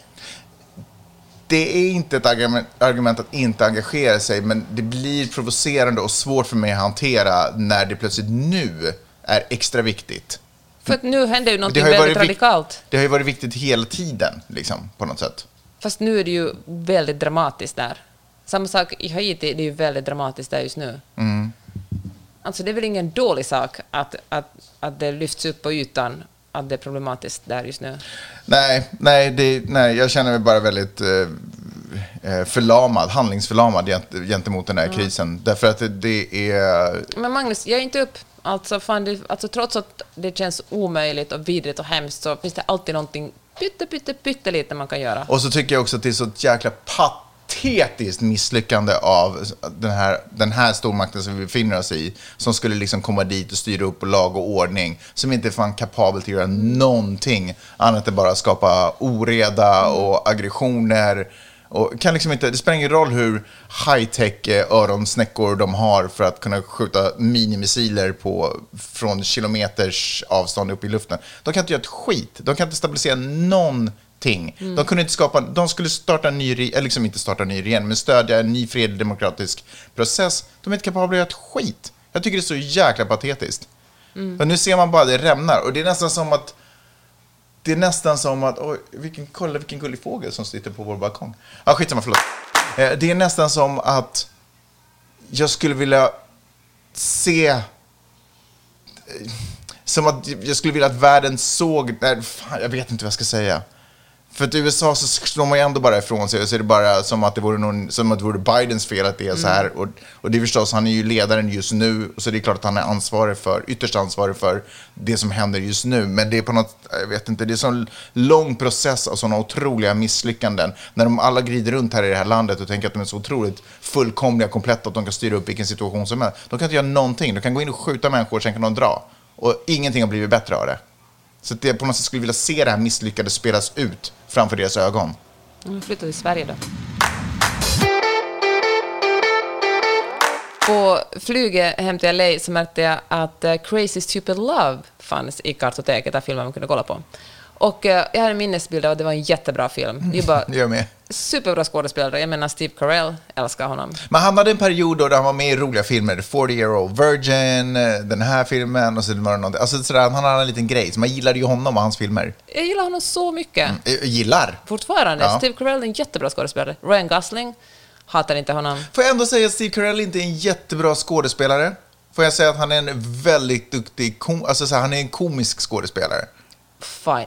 det är inte ett argument, argument att inte engagera sig, men det blir provocerande och svårt för mig att hantera när det plötsligt nu är extra viktigt. För att nu händer ju någonting ju väldigt radikalt. Det har ju varit viktigt hela tiden, liksom, på något sätt. Fast nu är det ju väldigt dramatiskt där. Samma sak i Haiti, det är ju väldigt dramatiskt där just nu. Mm. Alltså det är väl ingen dålig sak att, att, att det lyfts upp på ytan att det är problematiskt där just nu. Nej, nej, det, nej jag känner mig bara väldigt eh, eh, förlamad, handlingsförlamad gent, gentemot den här krisen. Därför att det, det är... Men Magnus, jag är inte upp. Alltså, fan, det, alltså trots att det känns omöjligt och vidrigt och hemskt så finns det alltid någonting pytte, pytte, pyttelite man kan göra. Och så tycker jag också att det är så jäkla patetiskt misslyckande av den här, den här stormakten som vi befinner oss i, som skulle liksom komma dit och styra upp och lag och ordning, som inte är fan kapabel till att göra någonting annat än bara skapa oreda och aggressioner. Och kan liksom inte, det spelar ingen roll hur high-tech eh, öronsnäckor de har för att kunna skjuta minimissiler på, från kilometers avstånd upp i luften. De kan inte göra ett skit. De kan inte stabilisera någon någonting. De, kunde inte skapa, de skulle starta en ny, eller liksom inte starta en ny regering, men stödja en ny fredlig demokratisk process. De är inte kapabla att göra ett skit. Jag tycker det är så jäkla patetiskt. Och nu ser man bara det rämnar. Och det är nästan som att det är nästan som att, oj, vilken, kolla vilken gullig fågel som sitter på vår balkong. Ja, skitsamma, förlåt. Eh, Det är nästan som att jag skulle vilja se... eh, Som att jag skulle vilja att världen såg... Nej, fan, jag vet inte vad jag ska säga. För att i USA så slår man ju ändå bara ifrån sig och så är det bara som att det vore, någon, som att det vore Bidens fel att det är så här. Och, och det är förstås, han är ju ledaren just nu, så det är klart att han är ansvarig för, ytterst ansvarig för det som händer just nu. Men det är på något, jag vet inte, det är en lång process av sådana otroliga misslyckanden. När de alla glider runt här i det här landet och tänker att de är så otroligt fullkomliga, kompletta, att de kan styra upp vilken situation som helst. De kan inte göra någonting, de kan gå in och skjuta människor, sen kan de dra. Och ingenting har blivit bättre av det. Så att jag på något sätt skulle vilja se det här misslyckade spelas ut framför deras ögon. Mm, flytta till Sverige då. På flyget hem till LA så märkte jag att eh, Crazy Stupid Love fanns i kartoteket, där filmen man kunde kolla på. Och eh, jag har en minnesbild av att det var en jättebra film. Är bara jag med. Superbra skådespelare. Jag menar Steve Carell, älskar honom. Men han hade en period då han var med i roliga filmer. 40 year old virgin, eh, den här filmen och så var det något. Alltså sådär, han hade en liten grej. Så man gillade ju honom och hans filmer. Jag gillar honom så mycket. Eh, Gillar. Fortfarande. Ja. Steve Carell är en jättebra skådespelare. Ryan Gosling, hatar inte honom. Får jag ändå säga att Steve Carell inte är en jättebra skådespelare? Får jag säga att han är en väldigt duktig, kom- alltså så här, han är en komisk skådespelare. Fine.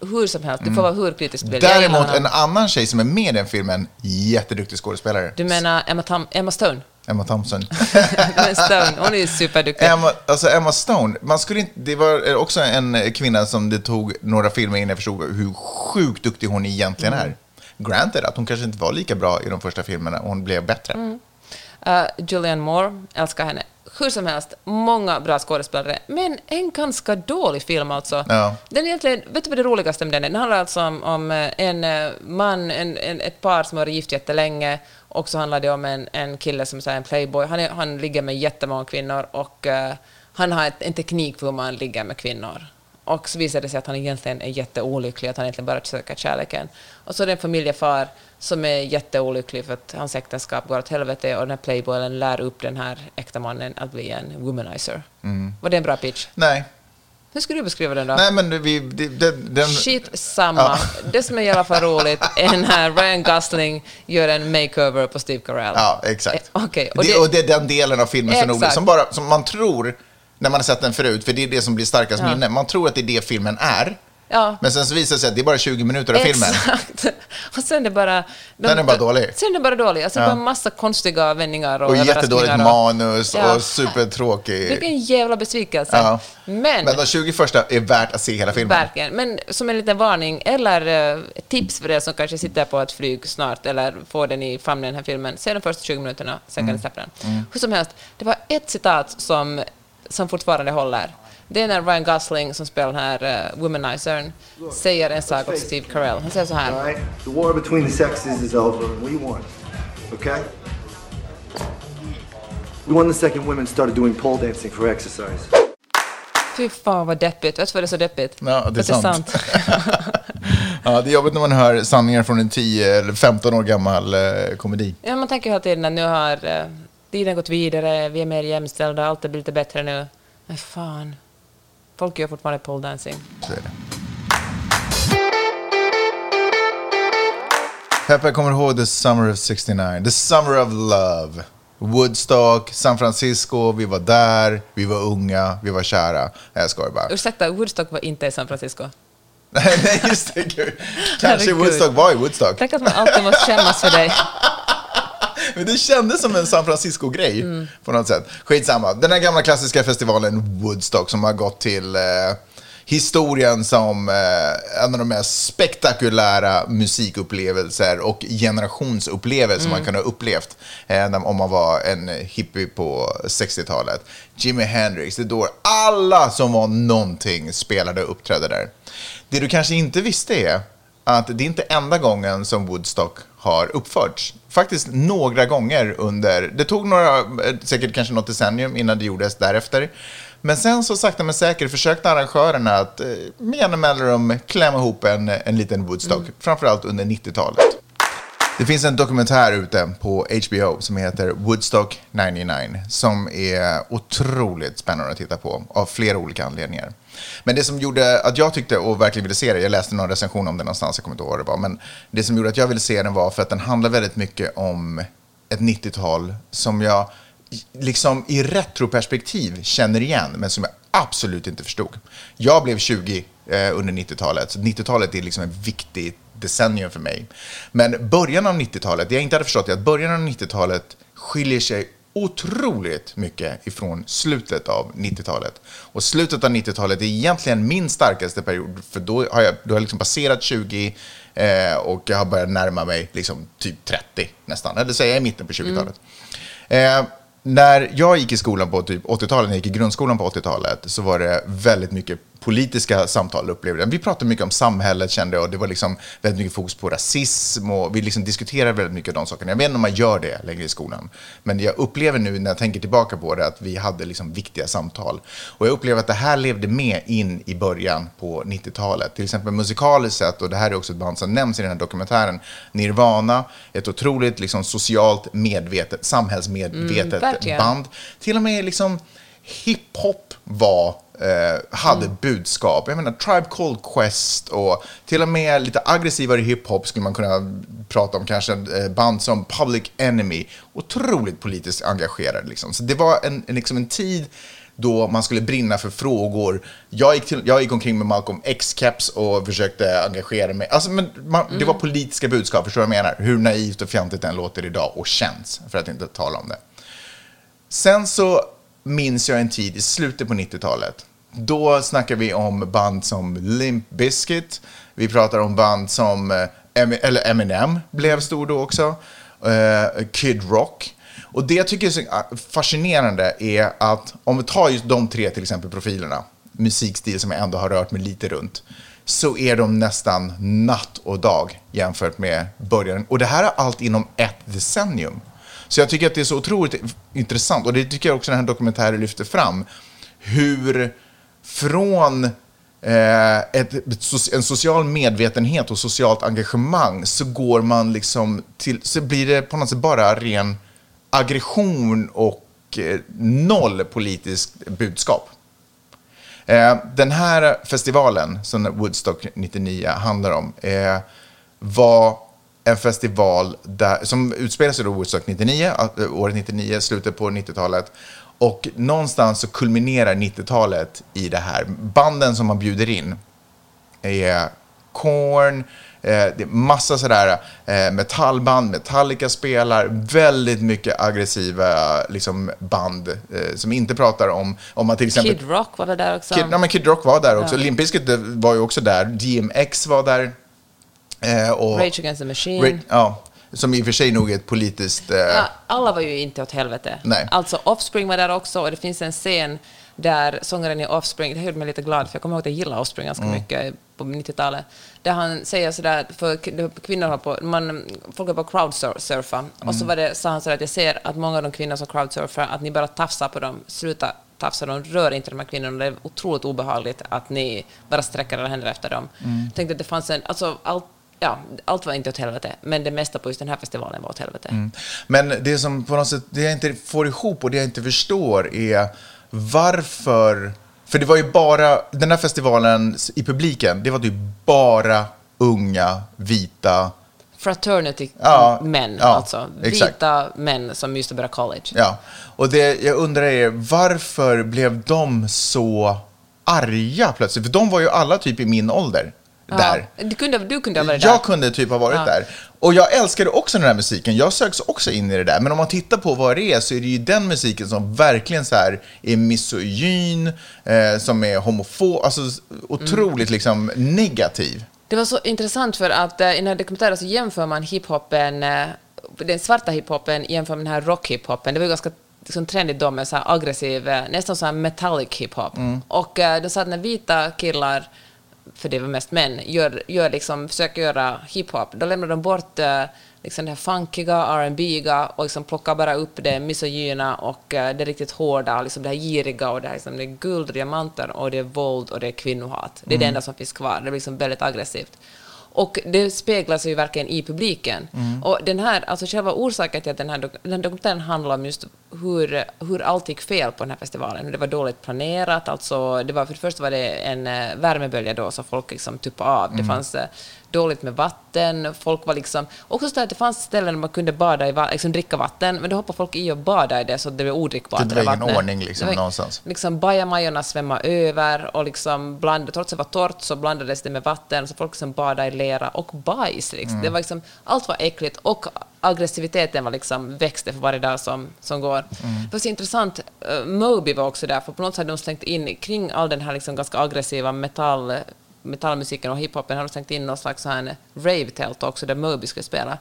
Hur som helst, du får vara hur kritisk du vill. Jag gillar Mm. Däremot honom. en annan tjej som är med i den filmen, jätteduktig skådespelare. Du menar Emma, Tam- Emma Stone? Emma Thompson. Men Stone, hon är ju superduktig. Emma, alltså Emma Stone, man skulle inte, det var också en kvinna som det tog några filmer innan jag förstod hur sjukt duktig hon egentligen Mm. är. Granted att hon kanske inte var lika bra i de första filmerna och hon blev bättre. Mm. Uh, Julianne Moore, älskar henne. Hur som helst, många bra skådespelare, men en ganska dålig film alltså. Ja. Den är egentligen, vet du vad det roligaste med den är? Den handlar alltså om, om eh, en eh, man, en, en, ett par som har varit gift jättelänge, och så handlar det om en, en kille som är en playboy. Han, är, han ligger med jättemånga kvinnor och eh, han har ett, en teknik för hur man ligger med kvinnor. Och så visar det sig att han egentligen är jätteolycklig, att han egentligen bara söker kärleken. Och så är det en familjefar som är jätteolycklig för att hans äktenskap går åt helvete och den här playboyen lär upp den här äkta mannen att bli en womanizer. Var det en bra pitch? Nej, Hur skulle du beskriva den då? nej men vi, det, den, Shit samma. Det som är i alla fall roligt är när Ryan Gosling gör en makeover på Steve Carell. Ja, exakt. Eh, Okej, och, och och det är den delen av filmen som, som, bara, som man tror, när man har sett den förut, för det är det som blir starkast Ja. minne, man tror att det är det filmen är, Ja. men sen så visar det sig att det är bara 20 minuter av filmen. Exakt. Och sen är det bara... de- Den är bara dålig. Sen är det bara dålig. Alltså, det Ja. bara massa konstiga vändningar och, Och jättedåligt och- manus Ja. och supertråkig. Vilken jävla besvikelse. Ja. Men, Men de 20 första är värt att se hela filmen. verkligen. Men som en liten varning, eller eh, tips för er som kanske sitter på ett flyg snart, eller får den i famnen, den här filmen, se de första 20 minuterna, sen Mm. kan ni släppa den. Hur som helst, det var ett citat som, som fortfarande håller. Det är när Ryan Gosling, som spelar den här uh, womanizern, säger en sak åt Steve Carell. Han säger så här. Right? The war between the sexes is over, and we won. Okay? We won the second women started doing pole dancing for exercise. Fy fan vad deppigt. Vet du vad det är så deppigt? Ja, det är För sant. Ja, det är jobbigt när man hör sanningar från en 10 eller 15 år gammal eh, komedi. Ja, man tänker hela tiden att nu har eh, tiden gått vidare, vi är mer jämställda, allt är lite bättre nu. Men fan, folk gör fortfarande pole dancing. Så är det. Peppe, kommer ihåg The Summer of 69? The Summer of Love. Woodstock, San Francisco, vi var där, vi var unga, vi var kära. Nej, jag skojar bara. Ursäkta, Woodstock var inte i San Francisco. Nej, just det. Gud. Kanske. Woodstock var i Woodstock. Tänk att man alltid måste skämmas för dig. Men det kändes som en San Francisco-grej Mm. på något sätt. Skitsamma. Den här gamla klassiska festivalen Woodstock som har gått till eh, historien som eh, en av de mest spektakulära musikupplevelser och generationsupplevelser man kunde ha upplevt eh, om man var en hippie på 60-talet. Jimi Hendrix, det då alla som var någonting spelade och uppträdde där. Det du kanske inte visste är att det är inte enda gången som Woodstock har uppförts. Faktiskt några gånger under, det tog några, eh, säkert kanske något decennium innan det gjordes därefter. Men sen så sakta men säkert försökte arrangörerna att eh, med jämna mellanrum klämma ihop en, en liten Woodstock, framförallt under 90-talet. Det finns en dokumentär ute på HBO som heter Woodstock 99 som är otroligt spännande att titta på av flera olika anledningar. Men det som gjorde att jag tyckte och verkligen ville se det, jag läste någon recension om det någonstans, jag kommer inte ihåg vad det var, men det som gjorde att jag ville se den var för att den handlar väldigt mycket om ett 90-tal som jag liksom i retroperspektiv känner igen, men som jag absolut inte förstod. Jag blev 20 eh, under 90-talet. Så 90-talet är liksom ett viktigt decennium för mig. Men början av 90-talet, det jag inte hade förstått är att början av 90-talet skiljer sig otroligt mycket ifrån slutet av 90-talet. Och slutet av 90-talet är egentligen min starkaste period, för då har jag, då har jag liksom passerat 20 eh, och jag har börjat närma mig liksom typ 30 nästan, eller säga i mitten på 20-talet. Eh, när jag gick i skolan på typ 80-talet, när jag gick i grundskolan på 80-talet, så var det väldigt mycket politiska samtal upplevde jag. Vi pratade mycket om samhället kände jag och det var liksom väldigt mycket fokus på rasism och vi liksom diskuterade väldigt mycket de sakerna. Jag vet inte om man gör det längre i skolan, men jag upplever nu när jag tänker tillbaka på det att vi hade liksom viktiga samtal. Och jag upplever att det här levde med in i början på 90-talet. Till exempel musikaliskt sett, och det här är också ett band som nämns i den här dokumentären, Nirvana, ett otroligt liksom socialt medvetet, samhällsmedvetet verkligen. band. Till och med liksom hiphop var eh, hade budskap. Jag menar, Tribe Called Quest och till och med lite aggressivare hiphop skulle man kunna prata om. Kanske eh, band som Public Enemy. Otroligt politiskt engagerade. Liksom. Så det var en, en, liksom en tid då man skulle brinna för frågor. Jag gick, till, jag gick omkring med Malcolm X-caps och försökte engagera mig. Alltså, men man, Det var politiska budskap, förstår du vad jag menar? Hur naivt och fjantigt den låter idag och känns, för att inte tala om det. Sen så minns jag en tid i slutet på 90-talet. Då snackar vi om band som Limp Bizkit. Vi pratar om band som eh, eller Eminem blev stor då också. Eh, Kid Rock. Och det jag tycker är så ah, fascinerande är att om vi tar just de tre till exempel profilerna, musikstil som jag ändå har rört mig lite runt, så är de nästan natt och dag jämfört med början. Och det här är allt inom ett decennium. Så jag tycker att det är så otroligt intressant, och det tycker jag också den här dokumentären lyfter fram, hur från eh, ett, en social medvetenhet och socialt engagemang så går man liksom till, så blir det på något sätt bara ren aggression och eh, noll politiskt budskap. Eh, den här festivalen som Woodstock 99 handlar om eh, var en festival där, som utspelar sig då Woodstock 99, eh, året 99, slutet på 90-talet. Och någonstans så kulminerar 90-talet i det här. Banden som man bjuder in är Korn, eh, det är massa sådär eh, metallband, Metallica spelar, väldigt mycket aggressiva liksom, band eh, som inte pratar om, om man till exempel... Kid Rock var det där också. Kid, ja, men Kid Rock var där också. Limp Bizkit var ju också där. DMX var där. Eh, och, Rage Against the Machine. Ra- ja, som i och för sig nog är ett politiskt... Eh, Ja, alla var ju inte åt helvete. Nej. Alltså Offspring var där också och det finns en scen där sångaren i Offspring, det gjorde mig lite glad för jag kommer ihåg att jag gillade Offspring ganska Mm. mycket på 90-talet, där han säger sådär, för kvinnor har på, man, folk är på crowdsurfa, och Mm. så var det, sa han sådär att jag ser att många av de kvinnor som crowdsurfar, att ni bara tafsar på dem, sluta tafsa dem, rör inte de här kvinnorna, det är otroligt obehagligt att ni bara sträcker era händer efter dem. Mm. Jag tänkte att det fanns en, alltså allt, ja, allt var inte åt helvete, men det mesta på just den här festivalen var åt helvete. Mm. Men det som på något sätt, det jag inte får ihop och det jag inte förstår är varför... För det var ju bara, den här festivalen i publiken, det var typ bara unga, vita, Fraternity Ja, män, ja, alltså. exakt. Vita män som just började college. Ja, och det jag undrar är varför blev de så arga plötsligt? För de var ju alla typ i min ålder där. Du, kunde, du kunde ha varit där. Jag kunde typ ha varit där. Och jag älskade också den här musiken. Jag söks också in i det där. Men om man tittar på vad det är så är det ju den musiken som verkligen så här är misogyn, eh, som är homofob, alltså otroligt liksom negativ. Det var så intressant för att eh, i den här dokumentären så jämför man hiphopen, eh, den svarta hiphopen jämför med den här rockhiphopen. Det var ju ganska liksom, trendigt då med så aggressiv, eh, nästan så här metallic hiphop. Och eh, de sa att när vita killar, för det var mest män, gör, gör liksom, försöker göra hiphop, då lämnar de bort eh, liksom det här funkiga, R&B-iga och liksom plockar bara upp det misogyna och eh, det riktigt hårda, liksom det här giriga och det här liksom, det är guld diamanter och det är våld och det är kvinnohat. Det är det enda som finns kvar. Det blir liksom väldigt aggressivt. Och det speglar sig ju verkligen i publiken. Och den här, alltså själva orsaken till att den här, dok- den dokumentären handlar om just hur, hur allt gick fel på den här festivalen. Det var dåligt planerat. Alltså, det var, för det första var det en eh, värmebölja då, så folk liksom tuppade av. Det fanns eh, dåligt med vatten. Folk var liksom... Också så att det fanns ställen där man kunde bada i, liksom dricka vatten, men då hoppade folk i och badade i det så att det blev odrickbart. Det var ingen ordning liksom Det var- någonstans. Liksom bajamajorna svämmade över och liksom bland, trots att det var torrt så blandades det med vatten så folk liksom badade i lera och bajs. Liksom. Mm. Det var liksom, allt var äckligt och aggressiviteten var liksom, växte för varje dag som, som går. Mm. Det var så intressant, uh, Moby var också där för på något sätt hade de slängt in kring all den här liksom ganska aggressiva metall metallmusiken och hiphopen har de slängt in någon slags så här rave-tält också där Moby skulle spela.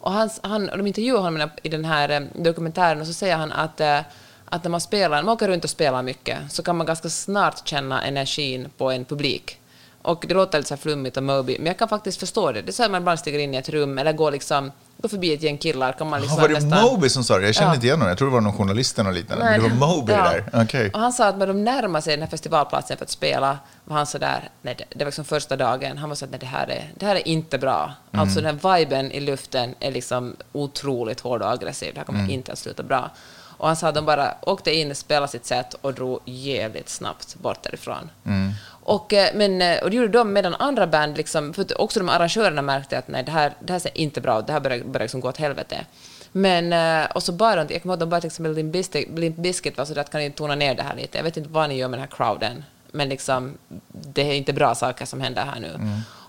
Och han, han, och de intervjuar honom i den här eh, dokumentären och så säger han att, eh, att när man spelar, man åker runt och spelar mycket så kan man ganska snart känna energin på en publik. Och det låter lite så här flummigt och Moby, men jag kan faktiskt förstå det. Det är så att man ibland stiger in i ett rum eller går, liksom, går förbi ett gäng killar kan man liksom var det nästan... Moby som sa det? Jag kände Ja. inte igen honom. Jag tror det var någon journalist eller liknande. Nej, men det var Moby ja. där. Okej. Och han sa att när de närmade sig den här festivalplatsen för att spela var han så där, nej, det, det var liksom första dagen, han var så att nej, det, här är, det här är inte bra. Mm. Alltså den här viben i luften är liksom otroligt hård och aggressiv, det här kommer Mm. inte att sluta bra. Och han sa att de bara åkte in, spelade sitt sätt och drog jävligt snabbt bort därifrån. Mm. Och, eh, men, eh, och det gjorde de medan andra band, liksom, för också de arrangörerna märkte att nej, det här, det här ser inte bra ut, det här börjar, börjar liksom gå åt helvete. Men, eh, och så bara, jag kommer ihåg att de till exempel Limp Bizkit, Limp Bizkit var så att kan ni tona ner det här lite? Jag vet inte vad ni gör med den här crowden, men liksom, det är inte bra saker som händer här nu.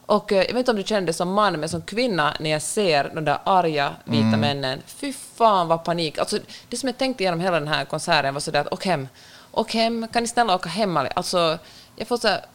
Och eh, jag vet inte om du kände som man, men som kvinna, när jag ser de där arga vita männen, fy fan vad panik. Alltså, det som jag tänkte genom hela den här konserten var sådär att åk hem, åk hem, kan ni snälla åka hem? Alltså, jag får så här,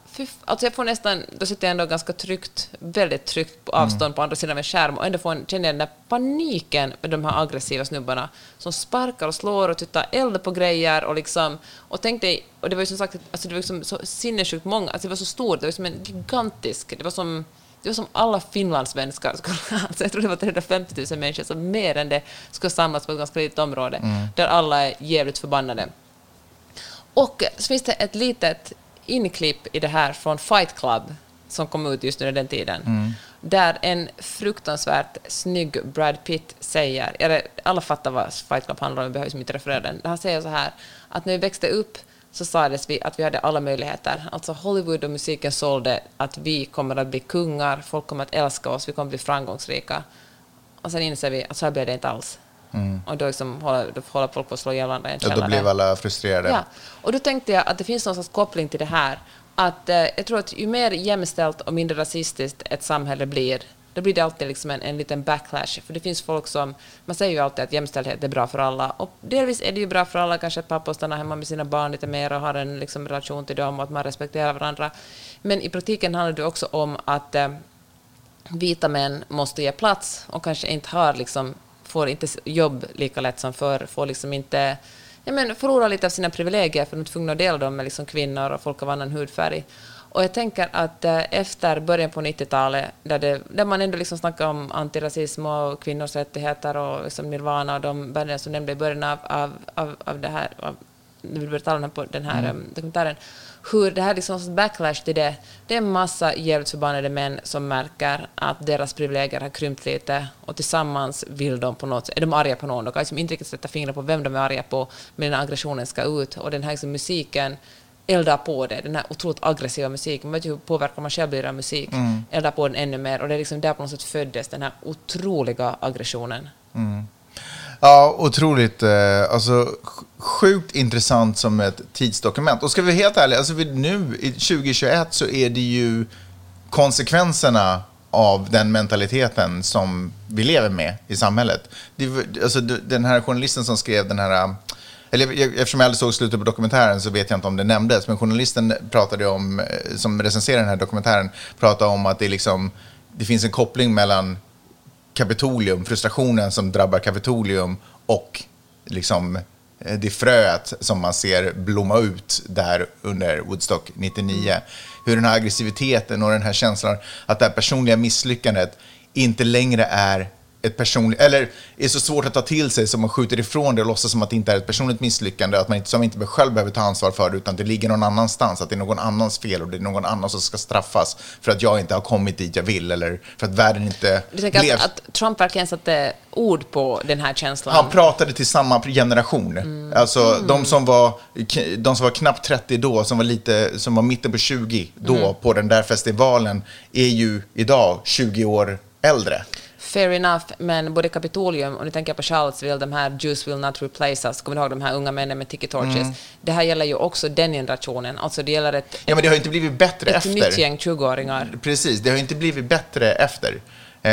alltså jag får nästan, då sitter jag ändå ganska tryggt, väldigt tryggt på avstånd på andra sidan av en skärm och ändå får en, känner jag den där paniken med de här aggressiva snubbarna som sparkar och slår och tuttar eld på grejer och liksom, och tänk dig, och det var ju som sagt, alltså det var liksom så sinnessjukt många, alltså det var så stort, det var som en gigantisk, det var som det var som alla finlandssvenskar skulle, alltså jag tror det var 350 000 människor, så mer än det skulle samlas på ett ganska litet område, där alla är jävligt förbannade. Och så finns det ett litet inklipp i det här från Fight Club som kom ut just under den tiden. Där en fruktansvärt snygg Brad Pitt säger, eller alla fattar vad Fight Club handlar om, vi behöver liksom inte referera den. Han säger så här, att när vi växte upp så sades vi att vi hade alla möjligheter. Alltså Hollywood och musiken sålde att vi kommer att bli kungar, folk kommer att älska oss, vi kommer att bli framgångsrika. Och sen inser vi att så här blev det inte alls. Och då, liksom håller, då håller folk på att slå ihjäl varandra i en Ja, då källare. blev alla frustrerade. Ja, och då tänkte jag att det finns någon sorts koppling till det här. Att eh, jag tror att ju mer jämställt och mindre rasistiskt ett samhälle blir, då blir det alltid liksom en, en liten backlash. För det finns folk som, man säger ju alltid att jämställdhet är bra för alla. Och delvis är det ju bra för alla, kanske att pappa stannar hemma med sina barn lite mer och har en liksom, relation till dem och att man respekterar varandra. Men i praktiken handlar det också om att eh, vita män måste ge plats och kanske inte har liksom, får inte jobb lika lätt som förr, får liksom inte ja, men förlorar lite av sina privilegier för de är tvungna att dela dem med liksom kvinnor och folk av annan hudfärg. Och jag tänker att eh, efter början på 90-talet, där, det, där man ändå liksom snackar om antirasism och kvinnors rättigheter och liksom nirvana och de banden som nämnde i början av, av, av, av det här, av, vi började tala om den här mm. dokumentären, hur det här liksom backlash till det, det är en massa jävligt förbannade män som märker att deras privilegier har krympt lite och tillsammans vill de på något är de arga på någon, de kan liksom inte riktigt sätta fingret på vem de är arga på, men den här aggressionen ska ut. Och den här liksom musiken eldar på det, den här otroligt aggressiva musiken, man vet ju hur påverkad man själv blir av musik, eldar på den ännu mer. Och det är liksom där på något sätt föddes den här otroliga aggressionen. Ja, otroligt. Eh, alltså, sjukt intressant som ett tidsdokument. Och ska vi vara helt ärliga, alltså nu i 2021 så är det ju konsekvenserna av den mentaliteten som vi lever med i samhället. Det, alltså, den här journalisten som skrev den här... Eller eftersom jag aldrig såg slutet på dokumentären så vet jag inte om det nämndes, men journalisten pratade om, eh, som recenserade den här dokumentären, pratade om att det, liksom, det finns en koppling mellan Kapitolium, frustrationen som drabbar Kapitolium och liksom eh, det fröet som man ser blomma ut där under Woodstock 99. Hur den här aggressiviteten och den här känslan att det här personliga misslyckandet inte längre är ett personligt, eller är så svårt att ta till sig så man skjuter ifrån det och låtsas som att det inte är ett personligt misslyckande, att man inte, som inte själv behöver ta ansvar för det, utan det ligger någon annanstans, att det är någon annans fel och det är någon annan som ska straffas för att jag inte har kommit dit jag vill eller för att världen inte Du tänker blev... att, att Trump verkligen satte ord på den här känslan? Han pratade till samma generation. Alltså de som, var, de som var knappt 30 då, som var, lite, som var mitten på 20 då på den där festivalen, är ju idag 20 år äldre. Fair enough, men både Kapitolium och nu tänker jag på Charlottesville, de här Jews will not replace us, kommer du ihåg de här unga männen med ticket torches? Mm. Det här gäller ju också den generationen, alltså det gäller ett, Ja, men det har ju inte blivit bättre ett efter. nytt gäng 20-åringar. Precis, det har ju inte blivit bättre efter. Eh,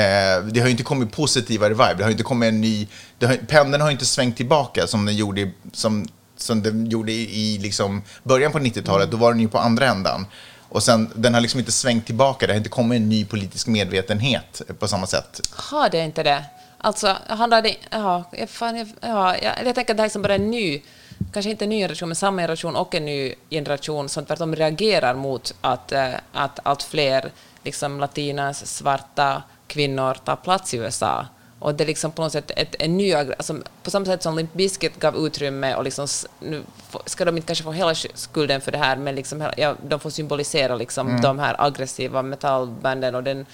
det har ju inte kommit positivare vibe. Det har ju inte kommit en ny... Det har, pendeln har ju inte svängt tillbaka som den gjorde, som, som den gjorde i, i liksom början på 90-talet. Då var den ju på andra ändan. Och sen, den har liksom inte svängt tillbaka. Det har inte kommit en ny politisk medvetenhet på samma sätt. Har det inte det? Alltså, handlar det... Ja, jag- fan, ja, jag, jag tänker att det här är liksom bara en ny, kanske inte en ny generation, men samma generation och en ny generation som tvärtom reagerar mot att, eh, att allt fler liksom, latinas, svarta kvinnor tar plats i USA. Och det är liksom på något sätt ett, en ny... Alltså, på samma sätt som Limp Bizkit gav utrymme och liksom, nu ska de inte kanske få hela sk- skulden för det här, men liksom, ja, de får symbolisera liksom, de här aggressiva metallbanden och den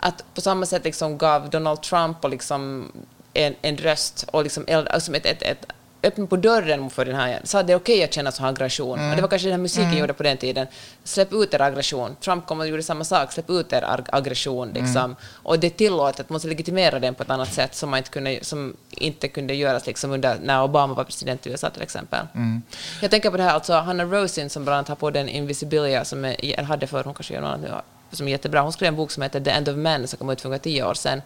att på samma sätt liksom gav Donald Trump och liksom en, en röst och liksom alltså ett, ett, ett öppna på dörren för den här, sa att det är okej att känna så här aggression. Och det var kanske den här musiken gjorde på den tiden. Släpp ut er aggression. Trump kom och gjorde samma sak, släpp ut er ag- aggression. Liksom. Och det är tillåtet, man måste legitimera den på ett annat sätt som, man inte, kunde, som inte kunde göras liksom under, när Obama var president i USA till exempel. Jag tänker på det här, alltså Hanna Rosin som bland annat har på den Invisibilia som eller hade för hon kanske gör något annat nu, som är jättebra. Hon skrev en bok som heter The End of Men som kom ut för ungefär tio år sedan.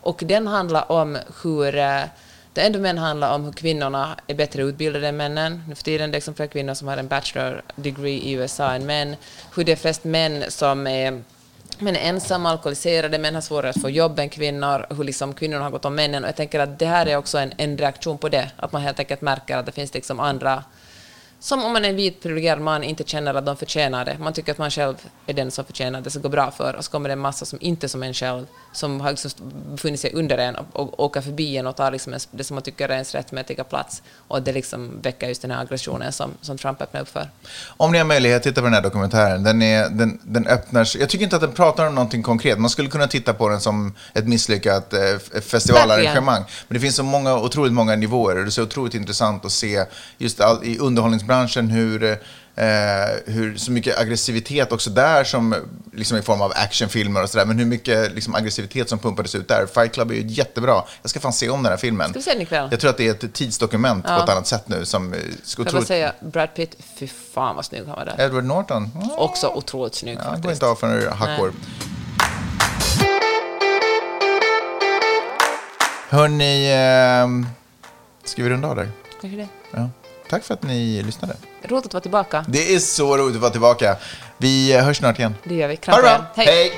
Och den handlar om hur det The män handlar om hur kvinnorna är bättre utbildade än männen. Nu för tiden det är liksom fler kvinnor som har en bachelor degree i USA än män. Hur det är flest män som är men är ensamma, alkoholiserade, män har svårare att få jobb än kvinnor, hur liksom kvinnorna har gått om männen. Och jag tänker att det här är också en, en reaktion på det, att man helt enkelt märker att det finns liksom andra som om man är en vit privilegierad man inte känner att de förtjänar det. Man tycker att man själv är den som förtjänar det, ska gå bra för. Och så kommer det en massa som inte är som en själv, som har liksom befunnit sig under en och, och åker förbi en och tar liksom det som man tycker är ens rättmätiga plats. Och det liksom väcker just den här aggressionen som, som Trump öppnar upp för. Om ni har möjlighet, titta på den här dokumentären. Den, är, den, den öppnar Jag tycker inte att den pratar om någonting konkret. Man skulle kunna titta på den som ett misslyckat eh, f- festivalarrangemang. Men det finns så många, otroligt många nivåer. Och det är så otroligt intressant att se just all, i underhållningsbranschen hur, eh, hur så mycket aggressivitet också där som liksom i form av actionfilmer och sådär. Men hur mycket liksom, aggressivitet som pumpades ut där. Fight Club är ju jättebra. Jag ska fan se om den här filmen. Ska vi se den ikväll? Jag tror att det är ett tidsdokument på Ja. ett annat sätt nu. Som eh, ska Jag vill säga, Brad Pitt, fy fan vad snygg han var där. Edward Norton. Mm. Också otroligt snygg Ja, han går faktiskt. inte av för några hackor. Hörni, eh, ska vi runda av där? Kanske det. Ja. Tack för att ni lyssnade. Roligt att vara tillbaka. Det är så roligt att vara tillbaka. Vi hörs snart igen. Det gör vi. Kram bra. Hej.